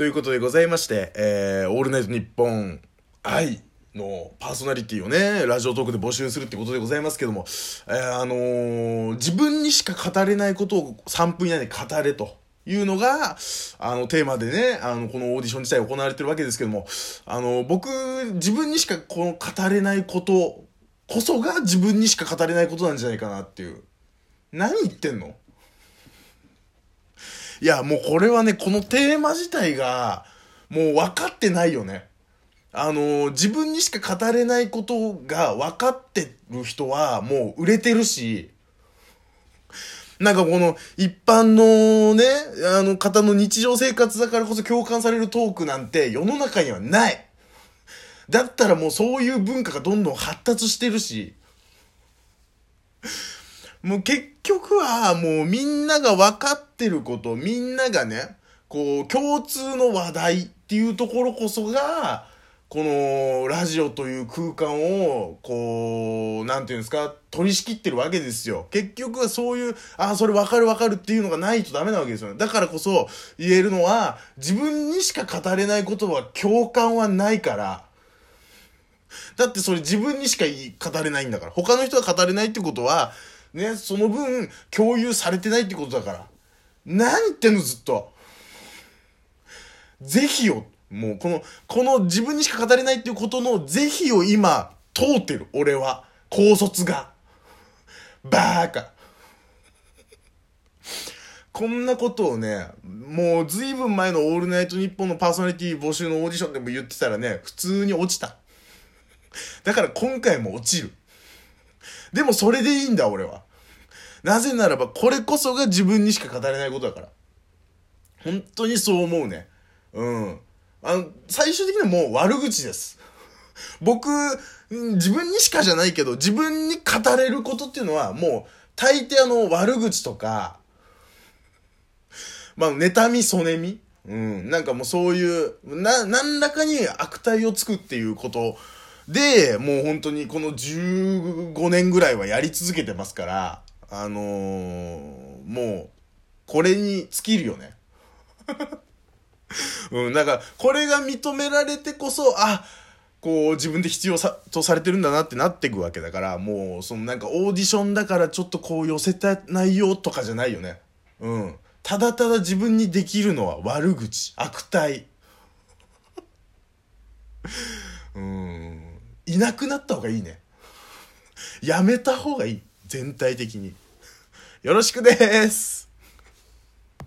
ということでございまして、えー、オールナイトニッポン愛のパーソナリティをね、ラジオトークで募集するってことでございますけども、えー、あのー、自分にしか語れないことを3分以内で語れと。いうのが、あの、テーマでね、あの、このオーディション自体行われてるわけですけども、あの、僕、自分にしかこの語れないことこそが自分にしか語れないことなんじゃないかなっていう。何言ってんのいや、もうこれはね、このテーマ自体が、もう分かってないよね。あの、自分にしか語れないことが分かってる人は、もう売れてるし、なんかこの一般のね、あの方の日常生活だからこそ共感されるトークなんて世の中にはない。だったらもうそういう文化がどんどん発達してるし、もう結局はもうみんなが分かってること、みんながね、こう共通の話題っていうところこそが、このラジオという空間を、こう、なんていうんですか、取り仕切ってるわけですよ。結局はそういう、ああ、それ分かる分かるっていうのがないとダメなわけですよね。だからこそ言えるのは、自分にしか語れないことは共感はないから、だってそれ自分にしか語れないんだから。他の人が語れないってことは、ね、その分共有されてないってことだから。何言ってんのずっと。ぜひよ。もうこの、この自分にしか語れないっていうことの是非を今、通ってる。俺は。高卒が。バーカ。こんなことをね、もう随分前のオールナイトニッポンのパーソナリティ募集のオーディションでも言ってたらね、普通に落ちた。だから今回も落ちる。でもそれでいいんだ、俺は。なぜならば、これこそが自分にしか語れないことだから。本当にそう思うね。うん。あの、最終的にはもう悪口です。僕、自分にしかじゃないけど、自分に語れることっていうのは、もう、大抵あの、悪口とか、まあ、妬み、そねみうん。なんかもうそういう、な、何らかに悪態をつくっていうことで、もう本当にこの15年ぐらいはやり続けてますから、あのー、もう、これに尽きるよね。うん、なんか、これが認められてこそ、あ、こう、自分で必要さ、とされてるんだなってなっていくわけだから、もう、そのなんかオーディションだからちょっとこう寄せた内容とかじゃないよね。うん。ただただ自分にできるのは悪口、悪態。うん。いなくなった方がいいね。やめた方がいい。全体的に。よろしくです。